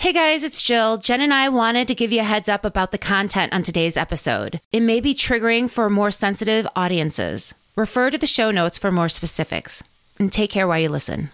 Hey guys, it's Jill. Jen and I wanted to give you a heads up about the content on today's episode. It may be triggering for more sensitive audiences. Refer to the show notes for more specifics. And take care while you listen.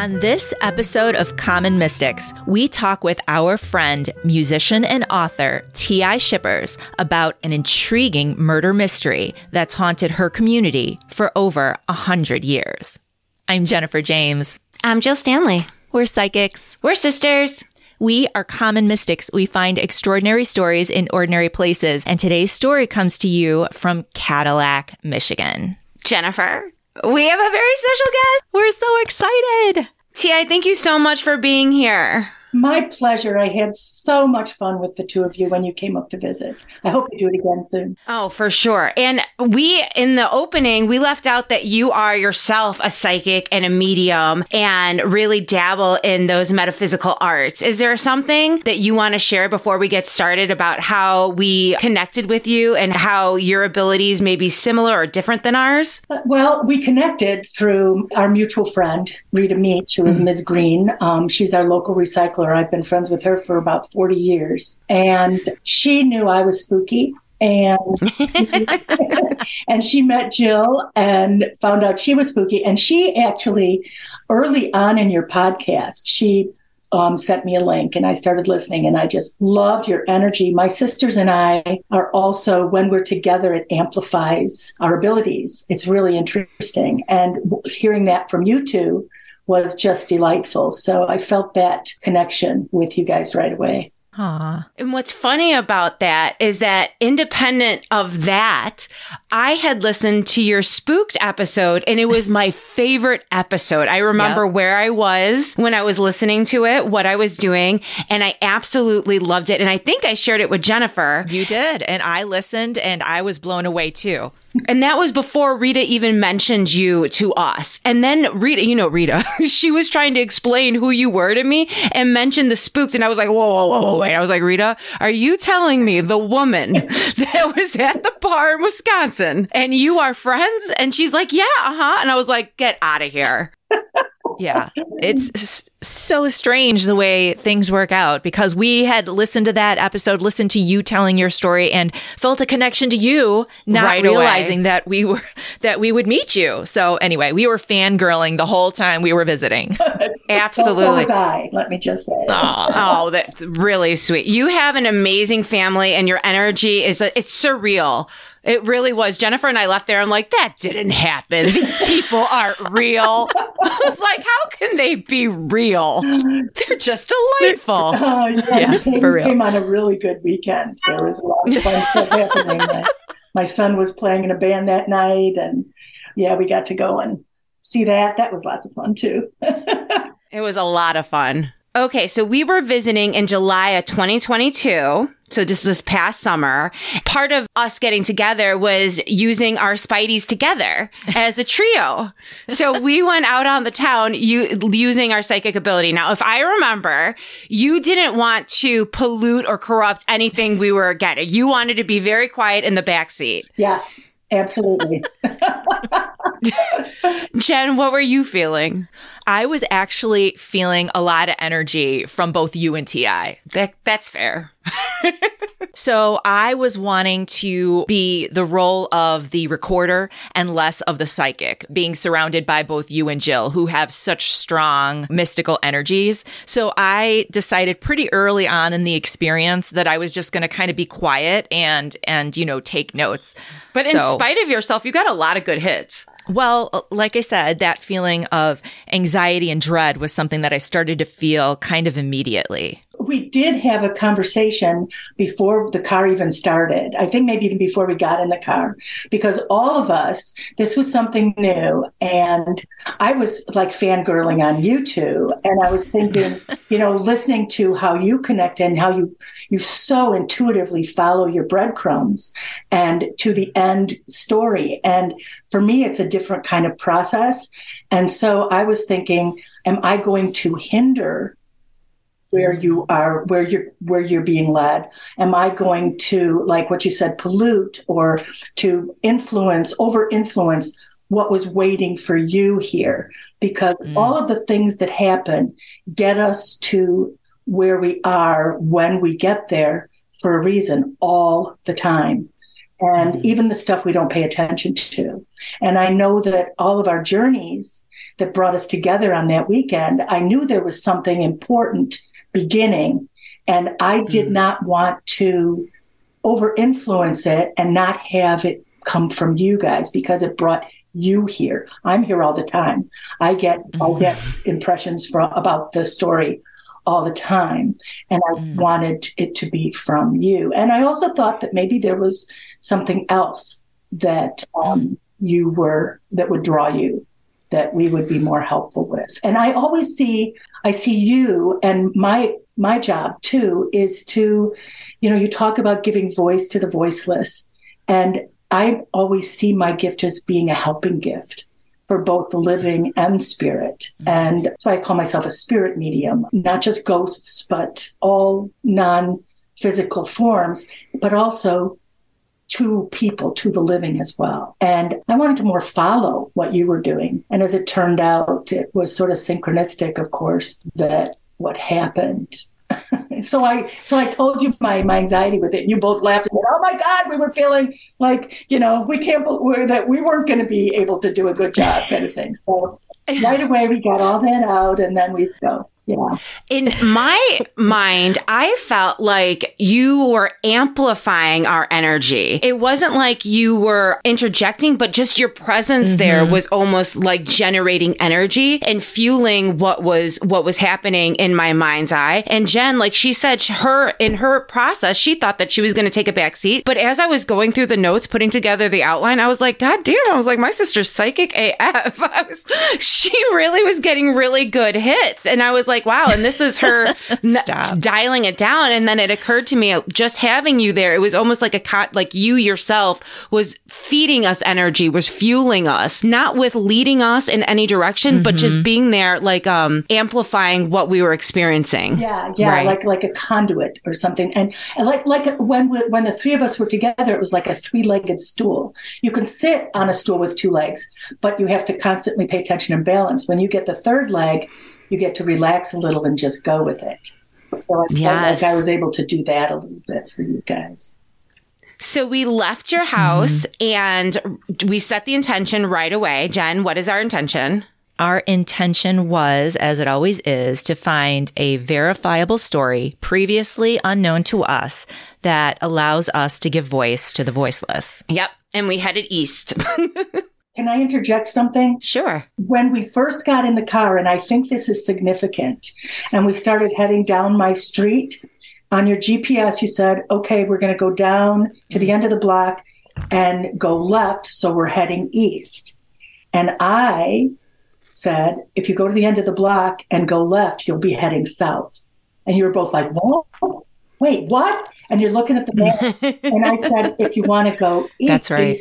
On this episode of Common Mystics, we talk with our friend, musician, and author T.I. Shippers about an intriguing murder mystery that's haunted her community for over a hundred years. I'm Jennifer James. I'm Jill Stanley. We're psychics. We're sisters. We are common mystics. We find extraordinary stories in ordinary places. And today's story comes to you from Cadillac, Michigan. Jennifer, we have a very special guest. We're so excited. Ti, thank you so much for being here. My pleasure. I had so much fun with the two of you when you came up to visit. I hope you do it again soon. Oh, for sure. And we, in the opening, we left out that you are yourself a psychic and a medium and really dabble in those metaphysical arts. Is there something that you want to share before we get started about how we connected with you and how your abilities may be similar or different than ours? Uh, well, we connected through our mutual friend, Rita Meach, who is mm-hmm. Ms. Green. Um, she's our local recycler I've been friends with her for about 40 years. And she knew I was spooky. And and she met Jill and found out she was spooky. And she actually, early on in your podcast, she um, sent me a link and I started listening and I just loved your energy. My sisters and I are also, when we're together, it amplifies our abilities. It's really interesting. And hearing that from you two was just delightful. So I felt that connection with you guys right away. Aww. And what's funny about that is that independent of that, I had listened to your spooked episode and it was my favorite episode. I remember yep. where I was when I was listening to it, what I was doing, and I absolutely loved it. And I think I shared it with Jennifer. You did. And I listened and I was blown away too. And that was before Rita even mentioned you to us. And then Rita, you know, Rita, she was trying to explain who you were to me and mentioned the spooks. And I was like, whoa, whoa, whoa, wait. I was like, Rita, are you telling me the woman that was at the bar in Wisconsin and you are friends? And she's like, yeah, uh huh. And I was like, get out of here yeah. It's so strange the way things work out because we had listened to that episode, listened to you telling your story and felt a connection to you, not right realizing away. that we were, that we would meet you. So anyway, we were fangirling the whole time we were visiting. Absolutely. So was I, let me just say. Oh, oh, that's really sweet. You have an amazing family and your energy is, it's surreal it really was. Jennifer and I left there. I'm like, that didn't happen. These people aren't real. I was like, how can they be real? They're just delightful. Uh, yeah, yeah came, for real. Came on a really good weekend. There was a lot of fun stuff happening. My son was playing in a band that night, and yeah, we got to go and see that. That was lots of fun too. it was a lot of fun. Okay, so we were visiting in July of 2022. So just this past summer, part of us getting together was using our Spideys together as a trio. so we went out on the town u- using our psychic ability. Now, if I remember, you didn't want to pollute or corrupt anything we were getting. You wanted to be very quiet in the back seat. Yes, absolutely. Jen, what were you feeling? I was actually feeling a lot of energy from both you and TI. That, that's fair. so I was wanting to be the role of the recorder and less of the psychic, being surrounded by both you and Jill, who have such strong mystical energies. So I decided pretty early on in the experience that I was just going to kind of be quiet and, and, you know, take notes. But in so, spite of yourself, you got a lot of good hits. Well, uh, like I said, that feeling of anxiety and dread was something that I started to feel kind of immediately we did have a conversation before the car even started. I think maybe even before we got in the car, because all of us, this was something new. And I was like fangirling on you two. And I was thinking, you know, listening to how you connect and how you, you so intuitively follow your breadcrumbs and to the end story. And for me, it's a different kind of process. And so I was thinking, am I going to hinder where you are where you're where you're being led am i going to like what you said pollute or to influence over influence what was waiting for you here because mm. all of the things that happen get us to where we are when we get there for a reason all the time and mm. even the stuff we don't pay attention to and i know that all of our journeys that brought us together on that weekend i knew there was something important beginning. And I did mm. not want to over influence it and not have it come from you guys because it brought you here. I'm here all the time. I get mm. I get impressions from about the story all the time. And I mm. wanted it to be from you. And I also thought that maybe there was something else that um, you were that would draw you that we would be more helpful with. And I always see, I see you and my, my job too is to, you know, you talk about giving voice to the voiceless. And I always see my gift as being a helping gift for both the living and spirit. Mm-hmm. And so I call myself a spirit medium, not just ghosts, but all non physical forms, but also to people, to the living as well. And I wanted to more follow what you were doing. And as it turned out, it was sort of synchronistic, of course, that what happened. so I so I told you my, my anxiety with it, and you both laughed and said, "Oh my God, we were feeling like you know we can't believe that we weren't going to be able to do a good job, kind of thing." So right away we got all that out, and then we go. Yeah. In my mind, I felt like you were amplifying our energy. It wasn't like you were interjecting, but just your presence mm-hmm. there was almost like generating energy and fueling what was what was happening in my mind's eye. And Jen, like she said, her in her process, she thought that she was going to take a back seat. But as I was going through the notes, putting together the outline, I was like, God damn! I was like, my sister's psychic AF. I was, she really was getting really good hits, and I was like like, wow. And this is her n- dialing it down. And then it occurred to me just having you there, it was almost like a, co- like you yourself was feeding us energy, was fueling us, not with leading us in any direction, mm-hmm. but just mm-hmm. being there, like, um, amplifying what we were experiencing. Yeah. Yeah. Right. Like, like a conduit or something. And, and like, like when, when the three of us were together, it was like a three legged stool. You can sit on a stool with two legs, but you have to constantly pay attention and balance. When you get the third leg, you get to relax a little and just go with it. So I felt yes. like I was able to do that a little bit for you guys. So we left your house mm-hmm. and we set the intention right away. Jen, what is our intention? Our intention was, as it always is, to find a verifiable story previously unknown to us that allows us to give voice to the voiceless. Yep. And we headed east. Can I interject something? Sure. When we first got in the car, and I think this is significant, and we started heading down my street, on your GPS, you said, okay, we're going to go down to the end of the block and go left. So we're heading east. And I said, if you go to the end of the block and go left, you'll be heading south. And you were both like, what? Wait, what? And you're looking at the map. and I said, if you want to go east, That's right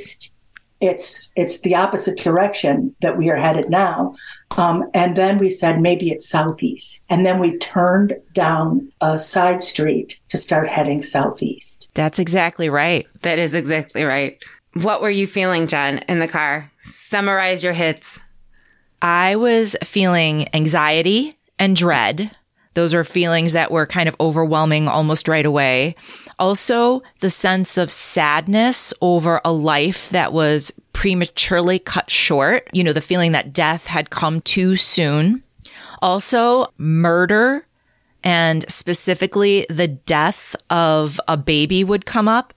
it's it's the opposite direction that we are headed now. Um, and then we said maybe it's southeast. And then we turned down a side street to start heading southeast. That's exactly right. That is exactly right. What were you feeling, Jen, in the car? Summarize your hits. I was feeling anxiety and dread. Those are feelings that were kind of overwhelming almost right away. Also, the sense of sadness over a life that was prematurely cut short. You know, the feeling that death had come too soon. Also, murder and specifically the death of a baby would come up.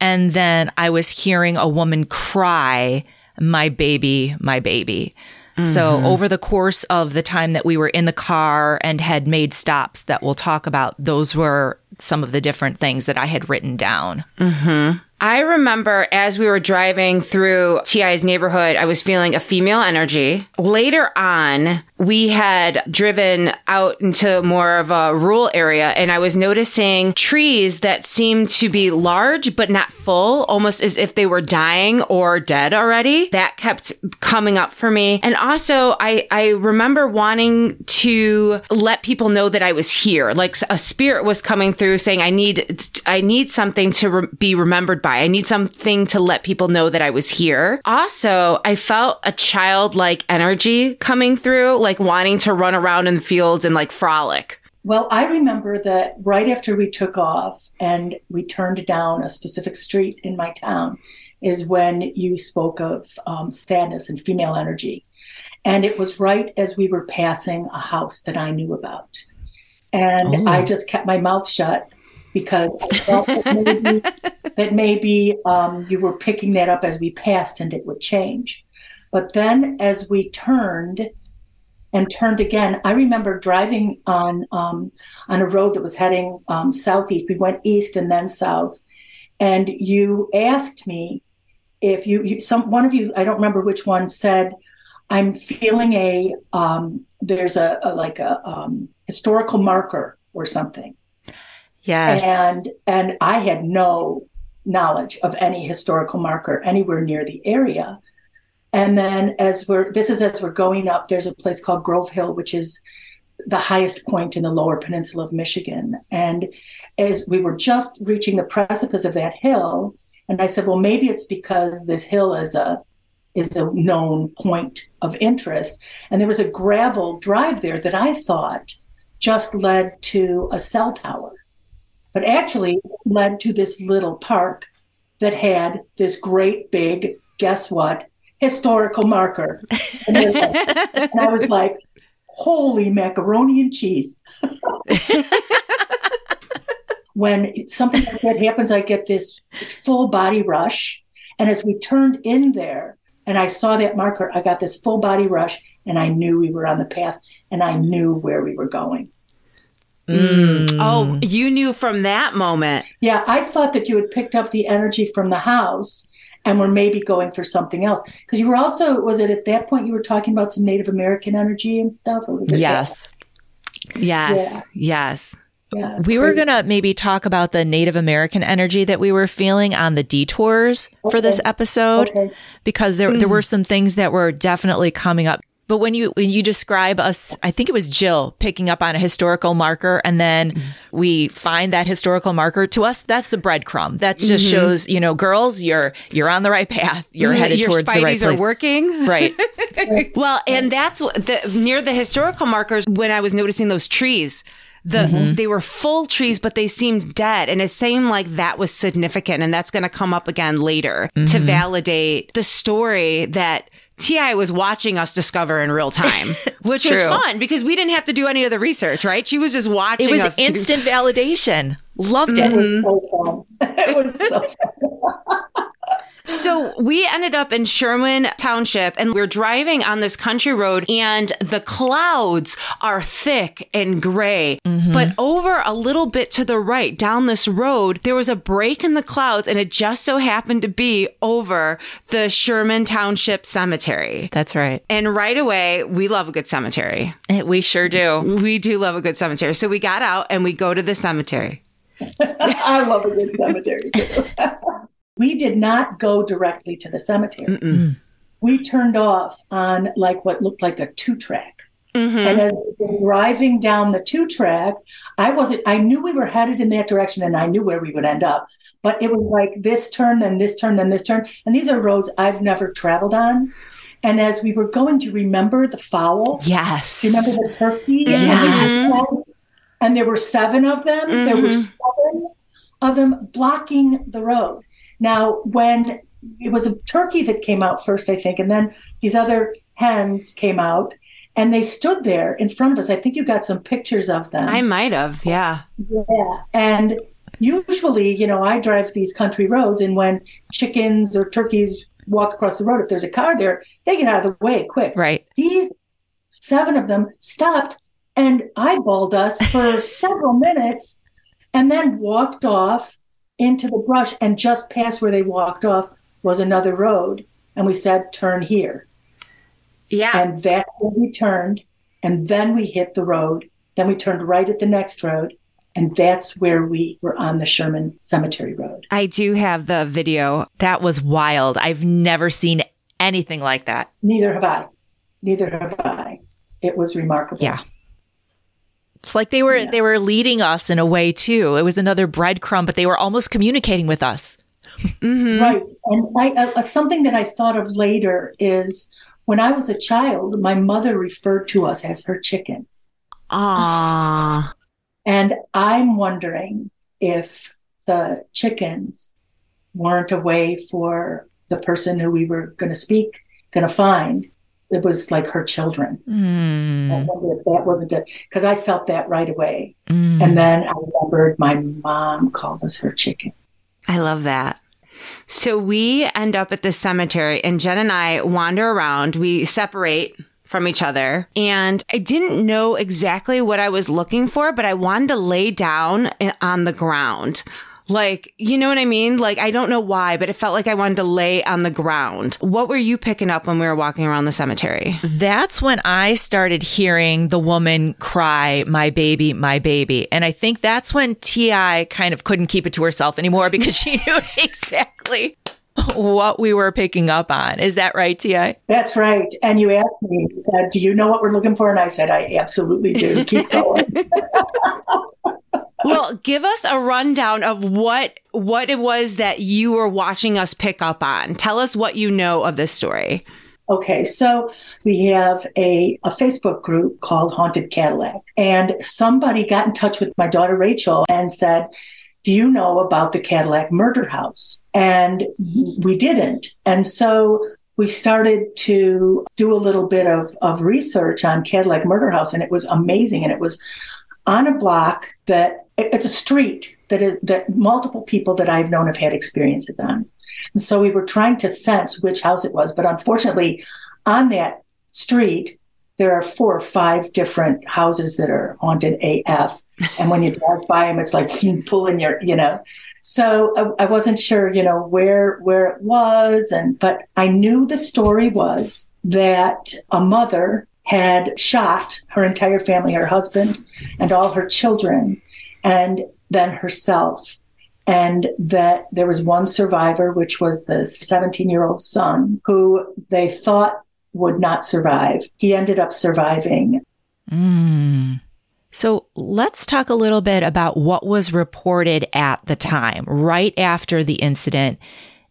And then I was hearing a woman cry, my baby, my baby. Mm-hmm. So over the course of the time that we were in the car and had made stops that we'll talk about, those were some of the different things that I had written down. Mm-hmm. I remember as we were driving through TI's neighborhood, I was feeling a female energy. Later on, we had driven out into more of a rural area and I was noticing trees that seemed to be large but not full, almost as if they were dying or dead already. That kept coming up for me. And also I, I remember wanting to let people know that I was here. Like a spirit was coming through saying, I need, I need something to re- be remembered by. I need something to let people know that I was here. Also, I felt a childlike energy coming through, like wanting to run around in the fields and like frolic. Well, I remember that right after we took off and we turned down a specific street in my town is when you spoke of um, sadness and female energy. And it was right as we were passing a house that I knew about. And oh. I just kept my mouth shut because that maybe, that maybe um, you were picking that up as we passed and it would change. But then as we turned and turned again, I remember driving on um, on a road that was heading um, southeast. We went east and then south, and you asked me if you, you some one of you I don't remember which one said I'm feeling a um, there's a, a, like a um, historical marker or something. Yes. And and I had no knowledge of any historical marker anywhere near the area. And then as we're this is as we're going up, there's a place called Grove Hill, which is the highest point in the lower peninsula of Michigan. And as we were just reaching the precipice of that hill, and I said, well, maybe it's because this hill is a is a known point of interest. And there was a gravel drive there that I thought just led to a cell tower, but actually led to this little park that had this great big, guess what, historical marker. And, and I was like, holy macaroni and cheese. when something like that happens, I get this full body rush. And as we turned in there, and I saw that marker. I got this full body rush and I knew we were on the path and I knew where we were going. Mm. Oh, you knew from that moment. Yeah, I thought that you had picked up the energy from the house and we're maybe going for something else. Because you were also, was it at that point you were talking about some Native American energy and stuff? Or was it yes. Yes. Yeah. Yes. Yeah, we were going to maybe talk about the Native American energy that we were feeling on the detours okay. for this episode okay. because there mm. there were some things that were definitely coming up. But when you when you describe us, I think it was Jill picking up on a historical marker, and then mm. we find that historical marker. To us, that's the breadcrumb. That just mm-hmm. shows, you know, girls, you're you're on the right path. You're mm-hmm. headed Your towards the right place. are working, right? well, and that's the near the historical markers when I was noticing those trees the mm-hmm. they were full trees but they seemed dead and it seemed like that was significant and that's going to come up again later mm-hmm. to validate the story that Ti was watching us discover in real time, which was fun because we didn't have to do any of the research, right? She was just watching. It was instant do- validation. Loved it. It was so fun. It was so fun. So we ended up in Sherman Township and we are driving on this country road and the clouds are thick and gray. Mm-hmm. But over a little bit to the right down this road, there was a break in the clouds and it just so happened to be over the Sherman Township Cemetery. That's right. And right away, we love a good cemetery. Eh, we sure do. We do love a good cemetery. So we got out and we go to the cemetery. I love a good cemetery too. we did not go directly to the cemetery. Mm-mm. We turned off on like what looked like a two track. Mm-hmm. And as we were driving down the two track, I wasn't, I knew we were headed in that direction and I knew where we would end up. But it was like this turn, then this turn, then this turn. And these are roads I've never traveled on. And as we were going, do you remember the fowl? Yes. Do you remember the turkey? Yes. And, and there were seven of them. Mm-hmm. There were mm-hmm. seven of them blocking the road. Now, when it was a turkey that came out first, I think, and then these other hens came out and they stood there in front of us. I think you got some pictures of them. I might have, yeah. Yeah. And usually, you know, I drive these country roads, and when chickens or turkeys walk across the road, if there's a car there, they get out of the way quick. Right. These seven of them stopped and eyeballed us for several minutes and then walked off into the brush. And just past where they walked off was another road. And we said, turn here. Yeah. And that's where we turned. And then we hit the road. Then we turned right at the next road. And that's where we were on the Sherman Cemetery Road. I do have the video. That was wild. I've never seen anything like that. Neither have I. Neither have I. It was remarkable. Yeah. It's like they were Yeah. they were leading us in a way too. It was another breadcrumb, but they were almost communicating with us. Mhm. Right. And I, uh, something that I thought of later is when I was a child, my mother referred to us as her chickens. Aw. And I'm wondering if the chickens weren't a way for the person who we were going to speak, going to find. It was like her children. I Mm, wonder if that wasn't it, because I felt that right away. mm. And then I remembered my mom called us her chicken. I love that. So we end up at the cemetery and Jen and I wander around. We separate from each other and I didn't know exactly what I was looking for, but I wanted to lay down on the ground. Like, you know what I mean? Like, I don't know why, but it felt like I wanted to lay on the ground. What were you picking up when we were walking around the cemetery? That's when I started hearing the woman cry, my baby, my baby. And I think that's when T.I. kind of couldn't keep it to herself anymore because she knew exactly what we were picking up on. Is that right, T.I.? That's right. And you asked me, you said, Do you know what we're looking for? And I said, I absolutely do. Keep going. well, give us a rundown of what what it was that you were watching us pick up on. Tell us what you know of this story. Okay, so we have a, a Facebook group called Haunted Cadillac, and somebody got in touch with my daughter Rachel and said, Do you know about the Cadillac murder house? And we didn't. And so we started to do a little bit of, of research on Cadillac Murder House, and it was amazing. And it was on a block that it's a street that is, that multiple people that I've known have had experiences on. And so we were trying to sense which house it was, but unfortunately, on that street, there are four or five different houses that are haunted AF. And when you drive by them, it's like hmm, pulling your, you know. So I, I wasn't sure, you know, where where it was, and but I knew the story was that a mother had shot her entire family, her husband, and all her children, and then herself and that there was one survivor, which was the 17 year old son, who they thought would not survive. He ended up surviving. Mm. So let's talk a little bit about what was reported at the time, right after the incident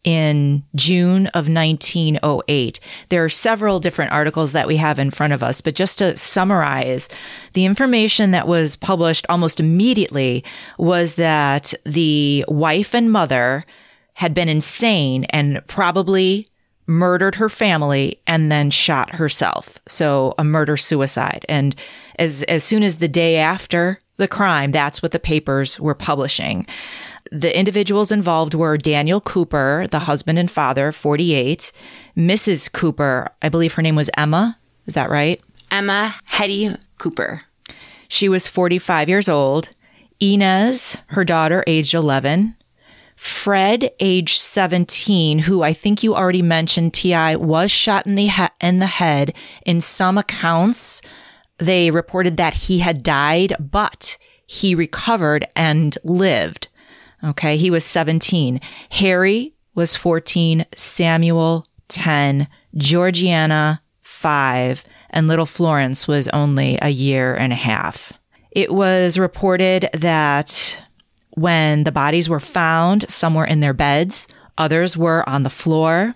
in June of 1908. There are several different articles that we have in front of us, but just to summarize, the information that was published almost immediately was that the wife and mother had been insane and probably murdered her family and then shot herself. So a murder suicide. And as as soon as the day after the crime, that's what the papers were publishing. The individuals involved were Daniel Cooper, the husband and father, 48, Mrs. Cooper, I believe her name was Emma. Is that right? Emma Hetty Cooper. She was 45 years old. Inez, her daughter, aged 11. Fred, age 17, who I think you already mentioned, Ti was shot in the he- in the head. In some accounts, they reported that he had died, but he recovered and lived. Okay, he was 17. Harry was 14, Samuel 10, Georgiana 5, and little Florence was only a year and a half. It was reported that when the bodies were found, some were in their beds, others were on the floor.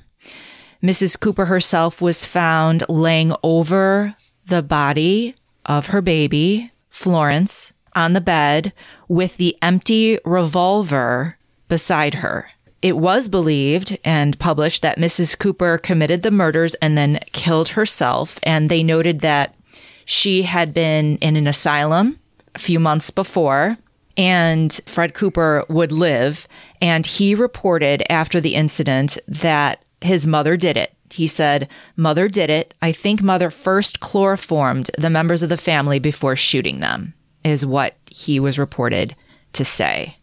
Mrs. Cooper herself was found laying over the body of her baby, Florence, on the bed with the empty revolver beside her. It was believed and published that Mrs. Cooper committed the murders and then killed herself. And they noted that she had been in an asylum a few months before and Fred Cooper would live. And he reported after the incident that his mother did it. He said, Mother did it. I think mother first chloroformed the members of the family before shooting them, is what he was reported to say.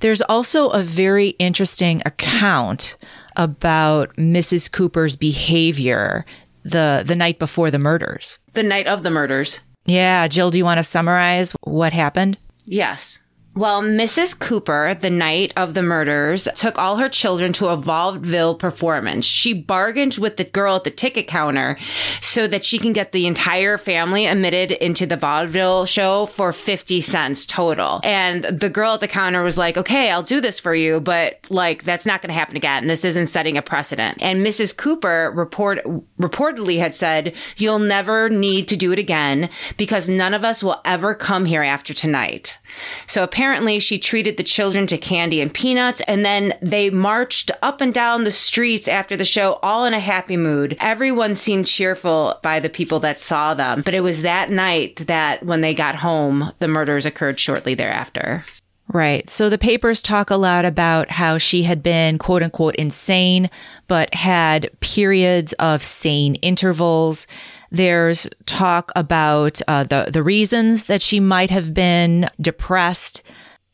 There's also a very interesting account about Mrs. Cooper's behavior the the night before the murders. The night of the murders. Yeah, Jill, do you want to summarize what happened? Yes. Well, Mrs. Cooper, the night of the murders, took all her children to a vaudeville performance. She bargained with the girl at the ticket counter so that she can get the entire family admitted into the vaudeville show for 50 cents total. And the girl at the counter was like, okay, I'll do this for you, but like, that's not going to happen again. This isn't setting a precedent. And Mrs. Cooper report, reportedly had said, you'll never need to do it again because none of us will ever come here after tonight. So apparently she treated the children to candy and peanuts and then they marched up and down the streets after the show all in a happy mood. Everyone seemed cheerful by the people that saw them, but it was that night that when they got home, the murders occurred shortly thereafter. Right. So the papers talk a lot about how she had been quote unquote insane, but had periods of sane intervals. There's talk about uh, the the reasons that she might have been depressed.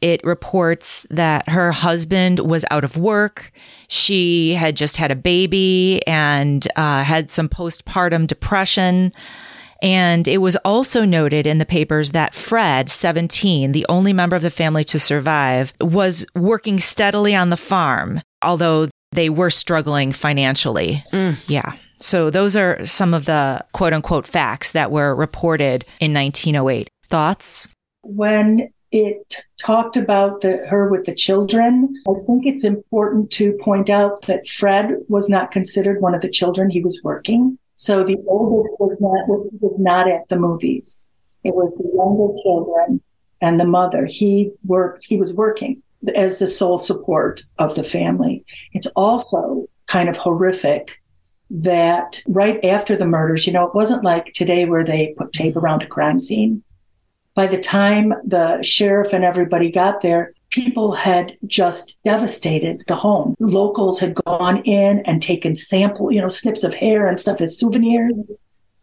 It reports that her husband was out of work. She had just had a baby and uh, had some postpartum depression. And it was also noted in the papers that Fred, 17, the only member of the family to survive, was working steadily on the farm, although they were struggling financially. Mm. Yeah. So those are some of the quote unquote facts that were reported in 1908. Thoughts? When it talked about the, her with the children, I think it's important to point out that Fred was not considered one of the children he was working. So the oldest was not was not at the movies. It was the younger children and the mother. He worked. He was working as the sole support of the family. It's also kind of horrific that right after the murders, you know, it wasn't like today where they put tape around a crime scene. By the time the sheriff and everybody got there, people had just devastated the home. Locals had gone in and taken sample, you know, snips of hair and stuff as souvenirs.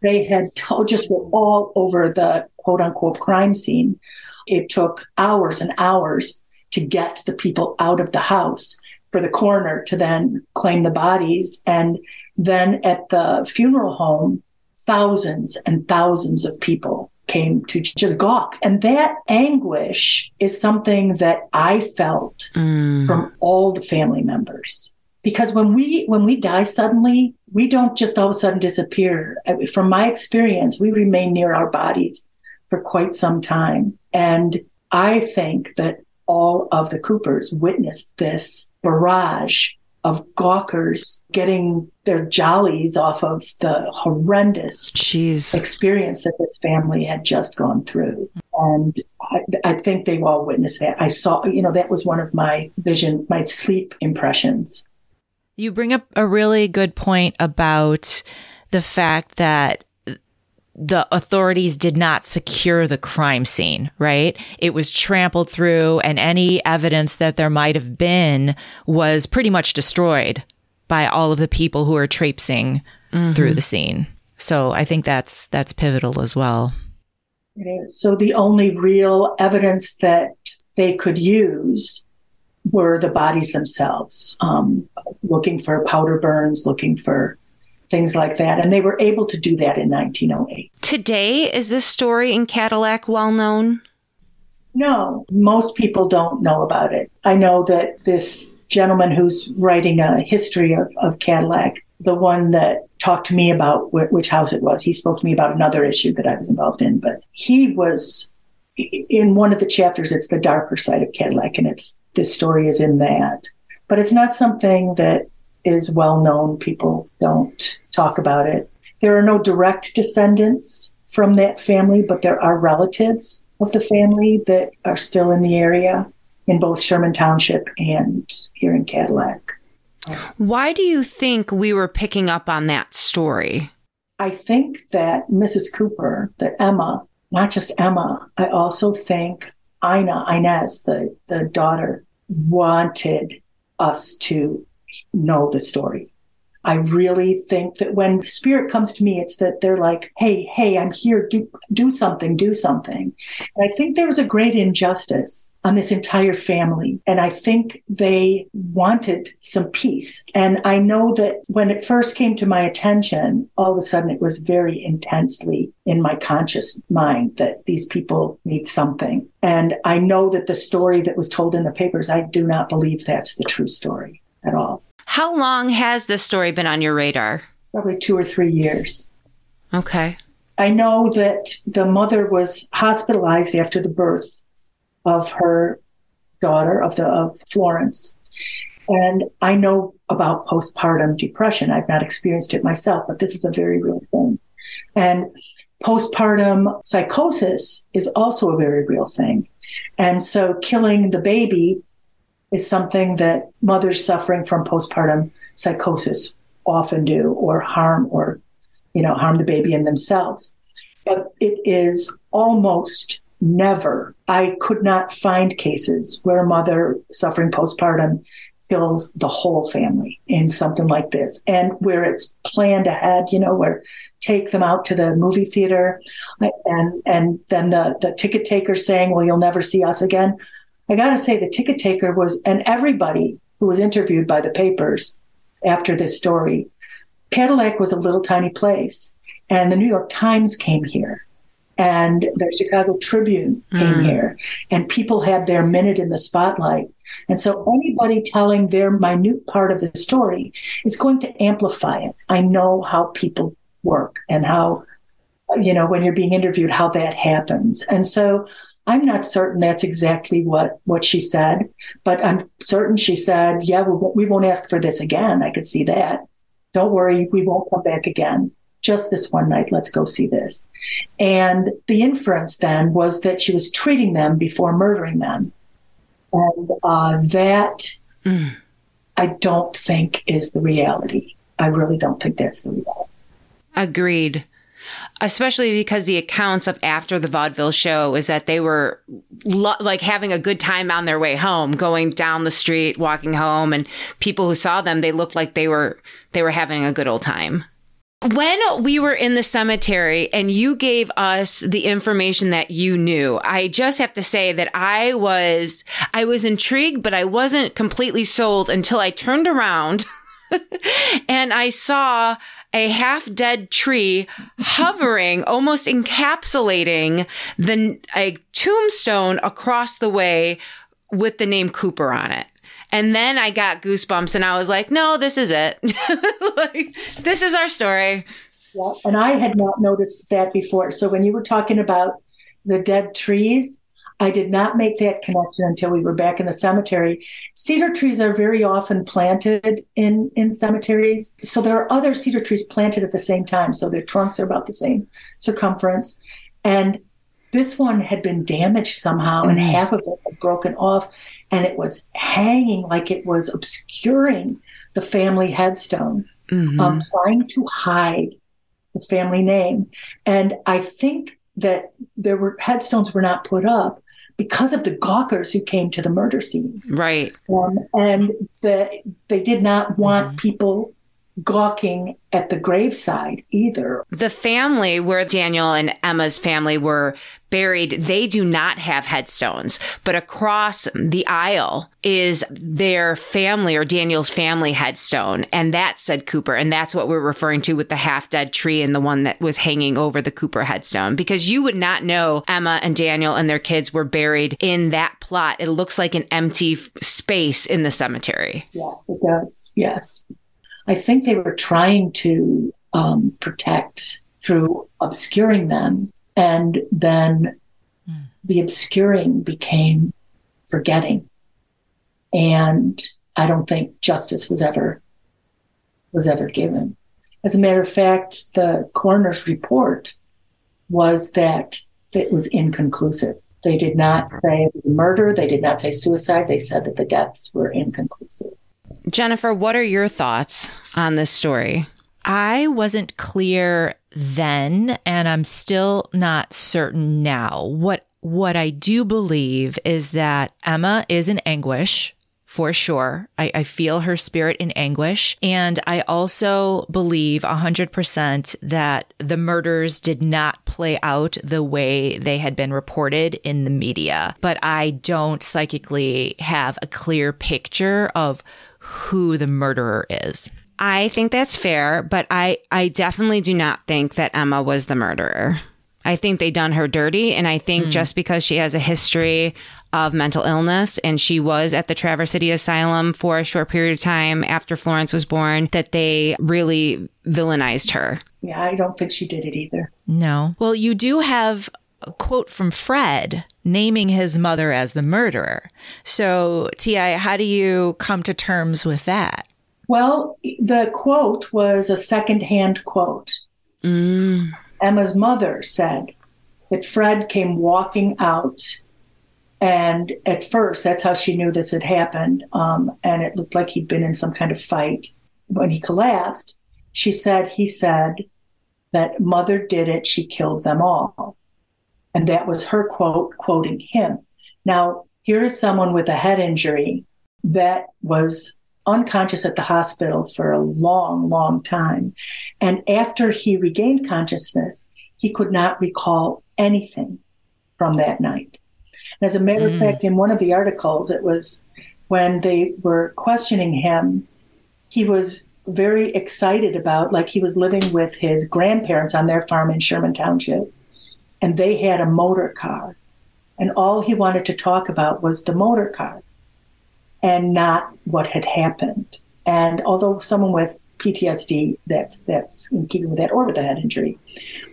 They had t- just were all over the quote unquote crime scene. It took hours and hours to get the people out of the house for the coroner to then claim the bodies. And then at the funeral home, thousands and thousands of people came to just gawk. And that anguish is something that I felt mm. from all the family members. Because when we when we die suddenly, we don't just all of a sudden disappear. From my experience, we remain near our bodies for quite some time. And I think that all of the Coopers witnessed this barrage of gawkers getting their jollies off of the horrendous Jeez. experience that this family had just gone through. And I, I, think they've all witnessed that. I saw, you know, that was one of my vision, my sleep impressions. You bring up a really good point about the fact that the authorities did not secure the crime scene, right? It was trampled through and any evidence that there might have been was pretty much destroyed by all of the people who are traipsing mm-hmm. through the scene. So I think that's that's pivotal as well. It is. So the only real evidence that they could use were the bodies themselves, um, looking for powder burns, looking for things like that. And they were able to do that in 1908. Today, is this story in Cadillac well known? No, most people don't know about it. I know that this gentleman who's writing a history of, of Cadillac, the one that talked to me about wh- which house it was, he spoke to me about another issue that I was involved in, but he was in one of the chapters, it's the darker side of Cadillac, and it's this story is in that. But it's not something that is well known. People don't talk about it. There are no direct descendants from that family, but there are relatives of the family that are still in the area in both Sherman Township and here in Cadillac. Why do you think we were picking up on that story? I think that Mrs. Cooper, that Emma, not just Emma, I also think Ina, Inez, the, the daughter, wanted us to know the story. I really think that when spirit comes to me, it's that they're like, hey, hey, I'm here, do, do something, do something. And I think there was a great injustice on this entire family. And I think they wanted some peace. And I know that when it first came to my attention, all of a sudden it was very intensely in my conscious mind that these people need something. And I know that the story that was told in the papers, I do not believe that's the true story at all. How long has this story been on your radar? Probably two or three years. Okay. I know that the mother was hospitalized after the birth of her daughter, of the of Florence. And I know about postpartum depression. I've not experienced it myself, but this is a very real thing. And postpartum psychosis is also a very real thing. And so killing the baby is something that mothers suffering from postpartum psychosis often do or harm or you know harm the baby and themselves. But it is almost never i could not find cases where a mother suffering postpartum kills the whole family in something like this. And where it's planned ahead you know where take them out to the movie theater and and then the the ticket taker saying well you'll never see us again I got to say, the ticket taker was, and everybody who was interviewed by the papers after this story, Cadillac was a little tiny place. And the New York Times came here, and the Chicago Tribune came mm. here, and people had their minute in the spotlight. And so anybody telling their minute part of the story is going to amplify it. I know how people work and how, you know, when you're being interviewed, how that happens. And so I'm not certain that's exactly what what she said, but I'm certain she said, "Yeah, we won't, we won't ask for this again." I could see that. Don't worry, we won't come back again. Just this one night, let's go see this. And the inference then was that she was treating them before murdering them, and uh, that mm. I don't think is the reality. I really don't think that's the reality. Agreed especially because the accounts of after the vaudeville show is that they were lo- like having a good time on their way home, going down the street, walking home, and people who saw them, they looked like they were they were having a good old time. When we were in the cemetery and you gave us the information that you knew, I just have to say that I was I was intrigued, but I wasn't completely sold until I turned around and I saw a half dead tree hovering, almost encapsulating the a tombstone across the way with the name Cooper on it. And then I got goosebumps and I was like, no, this is it. like, this is our story. Yeah. And I had not noticed that before. So when you were talking about the dead trees, I did not make that connection until we were back in the cemetery. Cedar trees are very often planted in, in cemeteries. So there are other cedar trees planted at the same time. So their trunks are about the same circumference. And this one had been damaged somehow mm-hmm. and mm. half of it had broken off and it was hanging like it was obscuring the family headstone, mm-hmm. um, trying to hide the family name. And I think that there were headstones were not put up because of the gawkers who came to the murder scene. Right. Um, and the, they did not want mm-hmm. people gawking at the graveside either. The family where Daniel and Emma's family were buried, they do not have headstones, but across the aisle is their family or Daniel's family headstone. And that said Cooper. And that's what we're referring to with the half dead tree and the one that was hanging over the Cooper headstone because you would not know Emma and Daniel and their kids were buried in that plot. It looks like an empty space in the cemetery. Yes, it does. Yes. I think they were trying to um, protect through obscuring them. And then mm. the obscuring became forgetting. And I don't think justice was ever was ever given. As a matter of fact, the coroner's report was that it was inconclusive. They did not say it was murder. They did not say suicide. They said that the deaths were inconclusive. Jennifer, what are your thoughts on this story? I wasn't clear then, and I'm still not certain now. What what I do believe is that Emma is in anguish for sure. I, I feel her spirit in anguish. And I also believe 100% that the murders did not play out the way they had been reported in the media. But I don't psychically have a clear picture of who the murderer is. I think that's fair, but I, I definitely do not think that Emma was the murderer. I think they done her dirty. And I think mm. just because she has a history of mental illness and she was at the Traverse City Asylum for a short period of time after Florence was born, that they really villainized her. Yeah, I don't think she did it either. No. Well, you do have a quote from Fred naming his mother as the murderer. So, T.I., how do you come to terms with that? Well, the quote was a secondhand quote. Mm. Emma's mother said that Fred came walking out, and at first, that's how she knew this had happened. Um, and it looked like he'd been in some kind of fight. When he collapsed, she said he said that mother did it, she killed them all. And that was her quote, quoting him. Now, here is someone with a head injury that was unconscious at the hospital for a long, long time. And after he regained consciousness, he could not recall anything from that night. And as a matter mm. of fact, in one of the articles, it was when they were questioning him, he was very excited about, like he was living with his grandparents on their farm in Sherman Township, and they had a motor car. And all he wanted to talk about was the motor car and not what had happened. And although someone with PTSD, that's that's in keeping with that or with a head injury,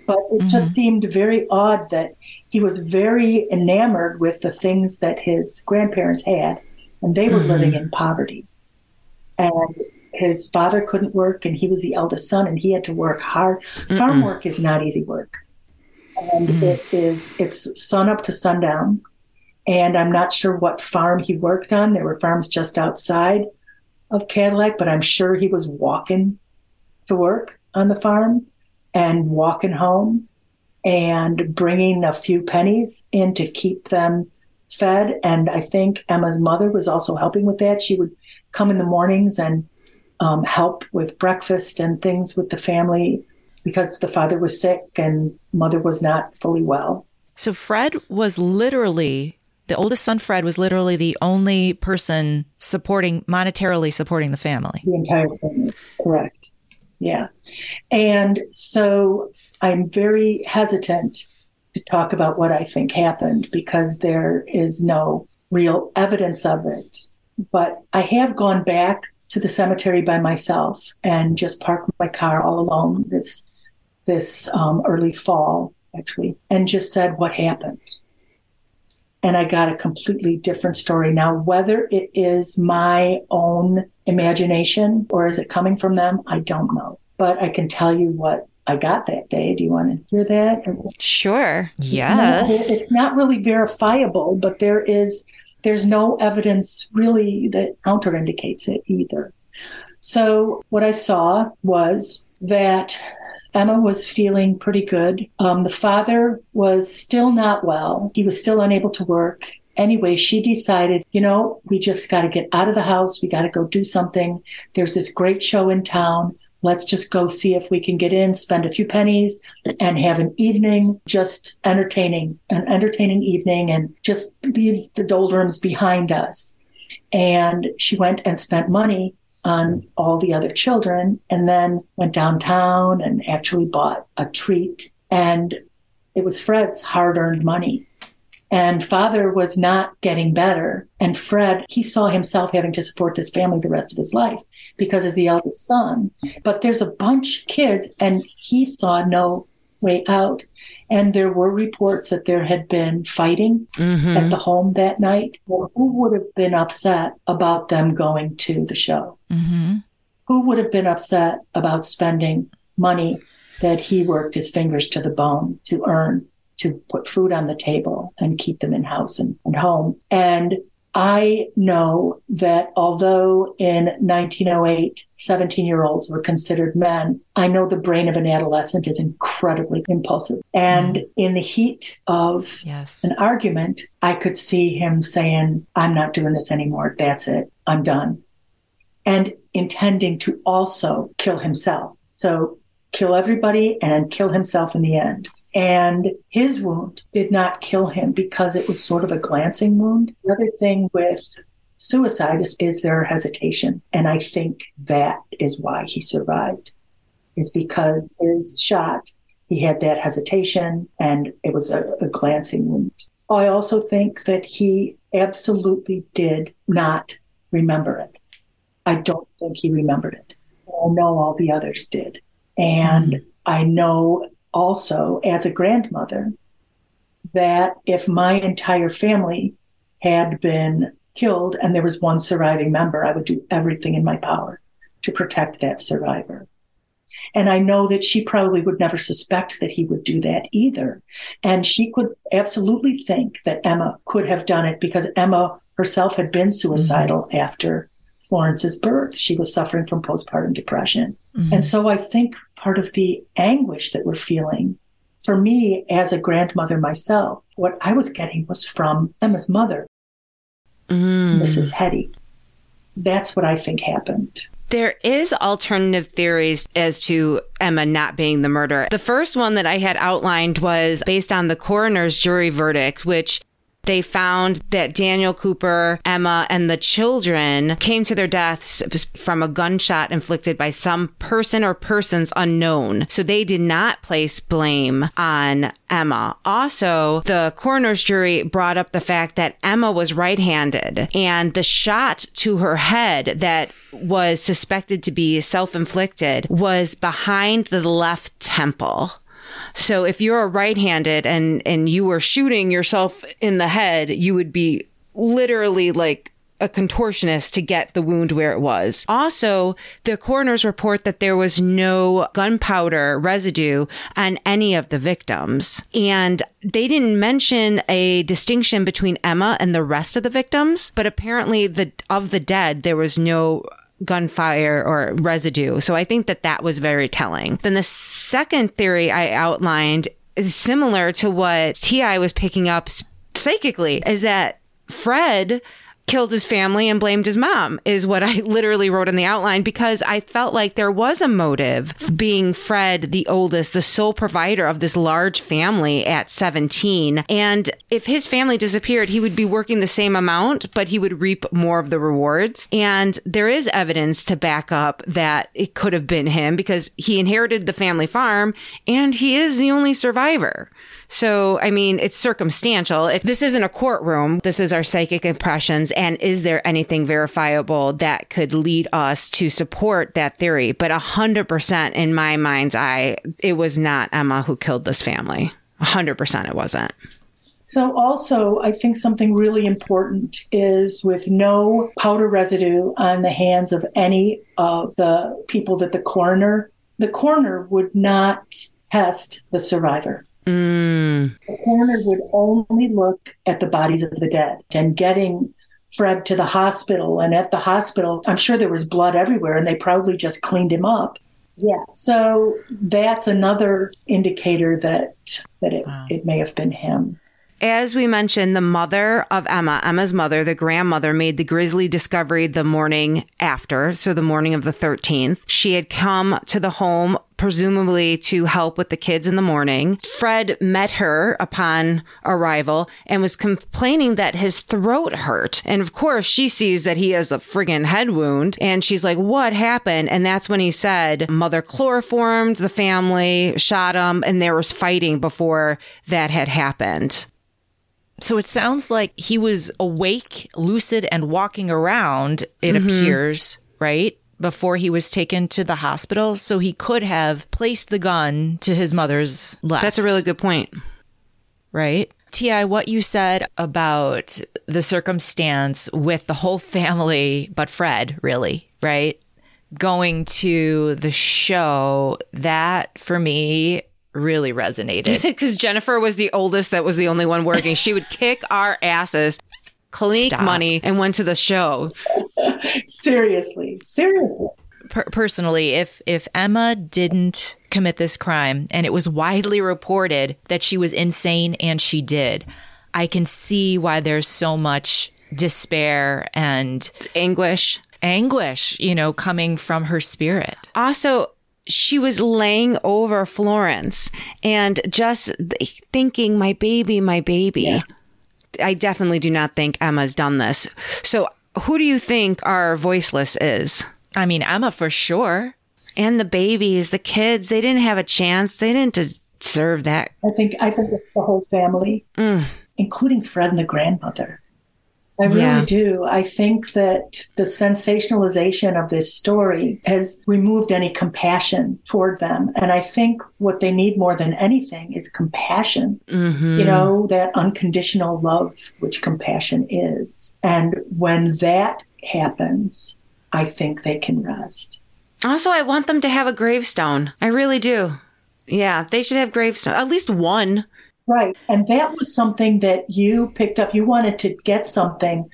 but it mm-hmm. just seemed very odd that he was very enamored with the things that his grandparents had, and they were mm-hmm. living in poverty. And his father couldn't work, and he was the eldest son, and he had to work hard. Mm-mm. Farm work is not easy work, and mm. it is it's sun up to sundown and I'm not sure what farm he worked on. There were farms just outside of Cadillac, but I'm sure he was walking to work on the farm and walking home and bringing a few pennies in to keep them fed. And I think Emma's mother was also helping with that. She would come in the mornings and um, help with breakfast and things with the family because the father was sick and mother was not fully well. So Fred was literally the oldest son, Fred, was literally the only person supporting, monetarily supporting the family. The entire family, correct. Yeah. And so I'm very hesitant to talk about what I think happened because there is no real evidence of it. But I have gone back to the cemetery by myself and just parked my car all alone this this um, early fall, actually, and just said what happened and I got a completely different story. Now, whether it is my own imagination or is it coming from them, I don't know. But I can tell you what I got that day. Do you want to hear that? Sure. It's yes. Not, it's not really verifiable, but there is there's no evidence really that counter indicates it either. So what I saw was that Emma was feeling pretty good. Um, the father was still not well. He was still unable to work. Anyway, she decided, you know, we just got to get out of the house. We got to go do something. There's this great show in town. Let's just go see if we can get in, spend a few pennies, and have an evening just entertaining, an entertaining evening, and just leave the doldrums behind us. And she went and spent money on all the other children and then went downtown and actually bought a treat. And it was Fred's hard earned money. And father was not getting better. And Fred, he saw himself having to support this family the rest of his life because as the eldest son. But there's a bunch of kids and he saw no way out. And there were reports that there had been fighting mm-hmm. at the home that night. Well, who would have been upset about them going to the show? Mm-hmm. Who would have been upset about spending money that he worked his fingers to the bone to earn to put food on the table and keep them in house and, and home? And I know that although in 1908, 17 year olds were considered men, I know the brain of an adolescent is incredibly impulsive. And mm. in the heat of yes. an argument, I could see him saying, I'm not doing this anymore. That's it. I'm done. And intending to also kill himself. So kill everybody and kill himself in the end. And his wound did not kill him because it was sort of a glancing wound. The other thing with suicide is, is their hesitation. And I think that is why he survived, is because his shot, he had that hesitation and it was a, a glancing wound. I also think that he absolutely did not remember it. I don't think he remembered it. I know all the others did. And mm. I know also as a grandmother that if my entire family had been killed and there was one surviving member, I would do everything in my power to protect that survivor. And I know that she probably would never suspect that he would do that either. And she could absolutely think that Emma could have done it because Emma herself had been suicidal mm-hmm. after Florence's birth. She was suffering from postpartum depression. Mm-hmm. And so I think part of the anguish that we're feeling, for me as a grandmother myself, what I was getting was from Emma's mother, mm. Mrs. Hetty. That's what I think happened. There is alternative theories as to Emma not being the murderer. The first one that I had outlined was based on the coroner's jury verdict, which they found that Daniel Cooper, Emma, and the children came to their deaths from a gunshot inflicted by some person or persons unknown. So they did not place blame on Emma. Also, the coroner's jury brought up the fact that Emma was right handed and the shot to her head that was suspected to be self inflicted was behind the left temple. So if you're a right-handed and and you were shooting yourself in the head, you would be literally like a contortionist to get the wound where it was. Also, the coroner's report that there was no gunpowder residue on any of the victims. And they didn't mention a distinction between Emma and the rest of the victims, but apparently the of the dead there was no gunfire or residue. So I think that that was very telling. Then the second theory I outlined is similar to what Ti was picking up psychically is that Fred killed his family and blamed his mom is what I literally wrote in the outline because I felt like there was a motive being Fred, the oldest, the sole provider of this large family at 17. And if his family disappeared, he would be working the same amount, but he would reap more of the rewards. And there is evidence to back up that it could have been him because he inherited the family farm and he is the only survivor. So, I mean, it's circumstantial. It, this isn't a courtroom. This is our psychic impressions. And is there anything verifiable that could lead us to support that theory? But a hundred percent in my mind's eye, it was not Emma who killed this family. A hundred percent it wasn't. So, also, I think something really important is with no powder residue on the hands of any of the people that the coroner, the coroner would not test the survivor. Mm. The coroner would only look at the bodies of the dead and getting Fred to the hospital. And at the hospital, I'm sure there was blood everywhere and they probably just cleaned him up. Yeah. So that's another indicator that that it, wow. it may have been him. As we mentioned, the mother of Emma, Emma's mother, the grandmother, made the grisly discovery the morning after, so the morning of the 13th. She had come to the home presumably to help with the kids in the morning. Fred met her upon arrival and was complaining that his throat hurt. And of course, she sees that he has a friggin' head wound and she's like, what happened? And that's when he said, mother chloroformed the family, shot him, and there was fighting before that had happened. So it sounds like he was awake, lucid, and walking around, it mm-hmm. appears, right? Before he was taken to the hospital. So he could have placed the gun to his mother's left. That's a really good point. Right? Ti, what you said about the circumstance with the whole family, but Fred, really, right? Going to the show, that for me really resonated. Because Jennifer was the oldest that was the only one working. She would kick our asses. Clinique Stop. money and went to the show. seriously, seriously. Per- personally, if if Emma didn't commit this crime and it was widely reported that she was insane and she did, I can see why there's so much despair and Anguish. anguish, you know, coming from her spirit. Also, she was laying over Florence and just thinking, my baby, my baby. I definitely do not think Emma's done this. So, who do you think our voiceless is? I mean, Emma for sure. And the babies, the kids, they didn't have a chance. They didn't deserve that. I think I think it's the whole family, mm. including Fred and the grandmother. I really Yeah. do. I think that the sensationalization of this story has removed any compassion toward them. And I think what they need more than anything is compassion. Mm-hmm. You know, that unconditional love, which compassion is. And when that happens, I think they can rest. Also, I want them to have a gravestone. I really do. Yeah, they should have gravestone. At least one. Right. And that was something that you picked up. You wanted to get something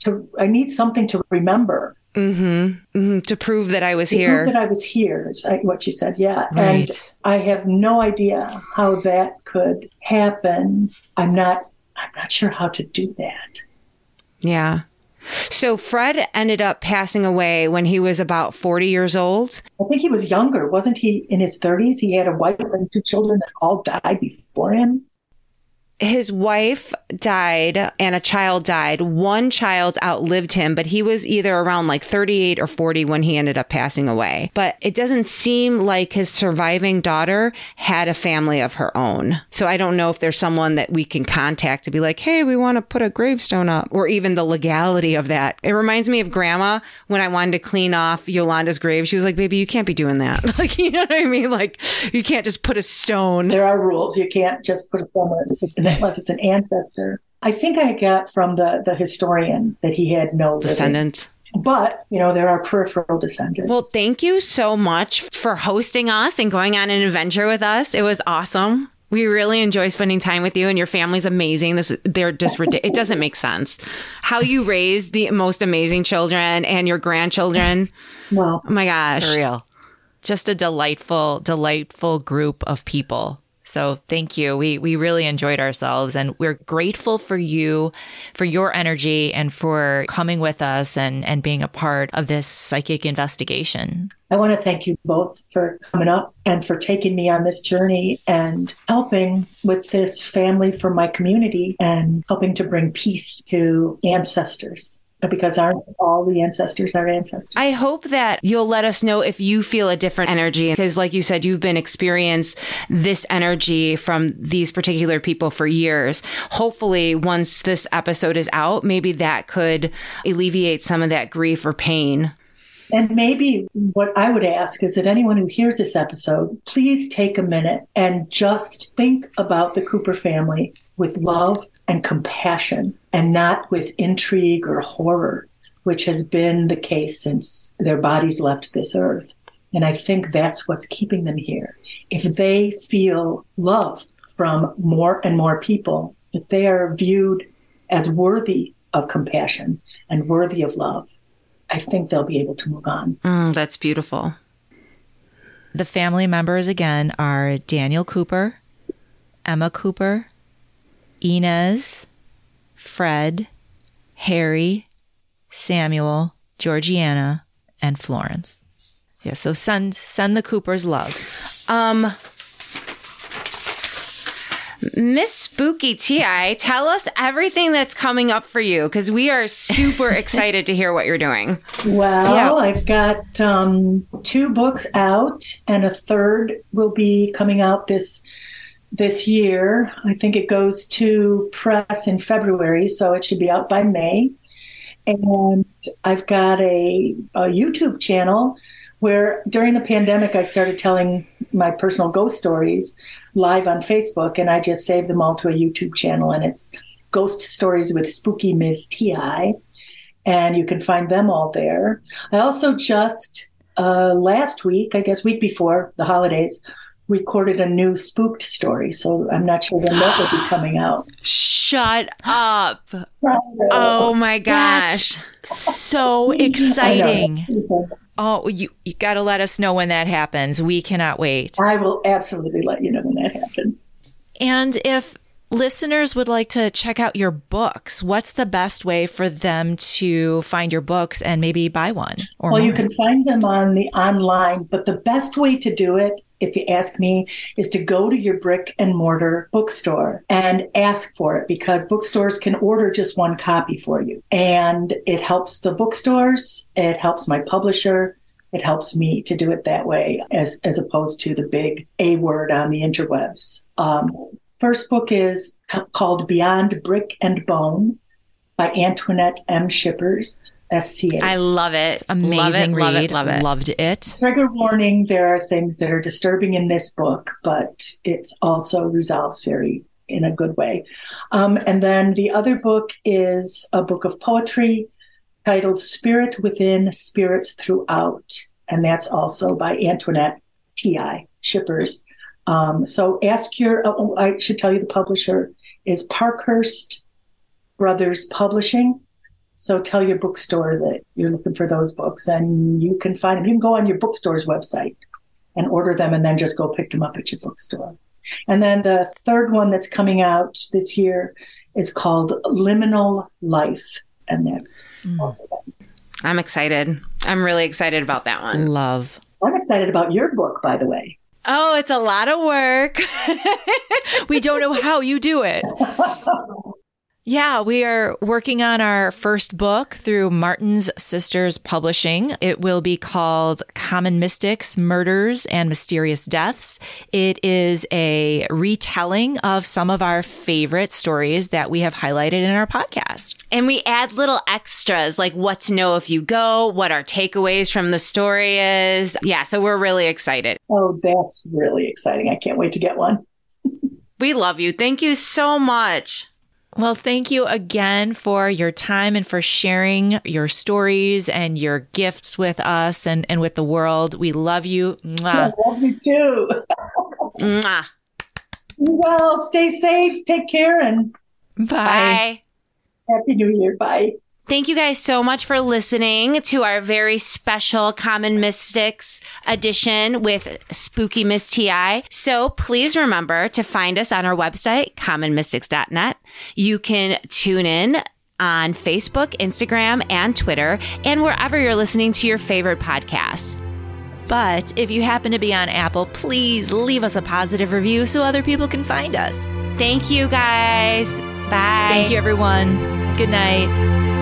to, I need something to remember. hmm To prove that I was To here. prove that I was here, is what you said. Yeah. And I have no idea how that could happen. I'm not, I'm not sure how to do that. Yeah. So Fred ended up passing away when he was about 40 years old. I think he was younger. Wasn't he in his 30s? He had a wife and two children that all died before him. His wife died and a child died. One child outlived him, but he was either around like 38 or 40 when he ended up passing away. But it doesn't seem like his surviving daughter had a family of her own. So I don't know if there's someone that we can contact to be like, hey, we want to put a gravestone up or even the legality of that. It reminds me of grandma when I wanted to clean off Yolanda's grave. She was like, baby, you can't be doing that. like, you know what I mean? Like, you can't just put a stone. There are rules. You can't just put it somewhere unless it's an ancestor. I think I got from the, the historian that he had no living. Descendants. But, you know, there are peripheral descendants. Well, thank you so much for hosting us and going on an adventure with us. It was awesome. We really enjoy spending time with you, and your family's amazing. This they're just ridiculous. It doesn't make sense how you raise the most amazing children and your grandchildren. well, Oh my gosh! For real. Just a delightful, delightful group of people. So thank you. We we really enjoyed ourselves and we're grateful for you, for your energy and for coming with us and, and being a part of this psychic investigation. I want to thank you both for coming up and for taking me on this journey and helping with this family for my community and helping to bring peace to ancestors. Because aren't all the ancestors our ancestors? I hope that you'll let us know if you feel a different energy. Because, like you said, you've been experienced this energy from these particular people for years. Hopefully, once this episode is out, maybe that could alleviate some of that grief or pain. And maybe what I would ask is that anyone who hears this episode, please take a minute and just think about the Cooper family with love and compassion and not with intrigue or horror, which has been the case since their bodies left this earth. And I think that's what's keeping them here. If they feel love from more and more people, if they are viewed as worthy of compassion and worthy of love, I think they'll be able to move on. Mm, that's beautiful. The family members again are Daniel Cooper, Emma Cooper, Inez, Fred, Harry, Samuel, Georgiana, and Florence. Yeah, so send send the Coopers love. Um, Miss Spooky Ti, tell us everything that's coming up for you because we are super excited to hear what you're doing. Well, Yeah. I've got um, two books out, and a third will be coming out this this year. I think it goes to press in February, so it should be out by May. And I've got a, a YouTube channel where during the pandemic I started telling my personal ghost stories live on Facebook, and I just saved them all to a YouTube channel, and it's Ghost Stories with Spooky Ms. Ti and you can find them all there. I also just uh, last week, I guess week before the holidays, recorded a new spooked story, so I'm not sure when that will be coming out. Shut up. Oh my gosh. That's so exciting. Oh, you, you got to let us know when that happens. We cannot wait. I will absolutely let you know when that happens. And if listeners would like to check out your books, what's the best way for them to find your books and maybe buy one? well, more? you can find them on the online, but the best way to do it if you ask me, is to go to your brick and mortar bookstore and ask for it because bookstores can order just one copy for you. And it helps the bookstores, it helps my publisher, it helps me to do it that way as, as opposed to the big A word on the interwebs. Um, first book is called Beyond Brick and Bone by Antoinette M. Shippers. SCA. I love it. Amazing love it, read. Love it, love it. Loved it. Trigger warning, there are things that are disturbing in this book, but it also resolves very in a good way. Um, and then the other book is a book of poetry titled Spirit Within, Spirits Throughout. And that's also by Antoinette T.I. Shippers. Um, so ask your, oh, I should tell you the publisher is Parkhurst Brothers Publishing. So tell your bookstore that you're looking for those books and you can find them. You can go on your bookstore's website and order them and then just go pick them up at your bookstore. And then the third one that's coming out this year is called Liminal Life. And that's mm. also that. I'm excited. I'm really excited about that one. Love. I'm excited about your book, by the way. Oh, it's a lot of work. we don't know how you do it. Yeah, we are working on our first book through Martin's Sisters Publishing. It will be called Common Mystics, Murders, and Mysterious Deaths. It is a retelling of some of our favorite stories that we have highlighted in our podcast. And we add little extras like what to know if you go, what our takeaways from the story is. Yeah, so we're really excited. Oh, that's really exciting. I can't wait to get one. we love you. Thank you so much. Well, thank you again for your time and for sharing your stories and your gifts with us and, and with the world. We love you. Mwah. I love you too. Mwah. Well, stay safe, take care, and bye. bye. Happy New Year. Bye. Thank you guys so much for listening to our very special Common Mystics edition with Spooky Miss TI. So please remember to find us on our website, commonmystics.net. You can tune in on Facebook, Instagram, and Twitter, and wherever you're listening to your favorite podcasts. But if you happen to be on Apple, please leave us a positive review so other people can find us. Thank you guys. Bye. Thank you, everyone. Good night.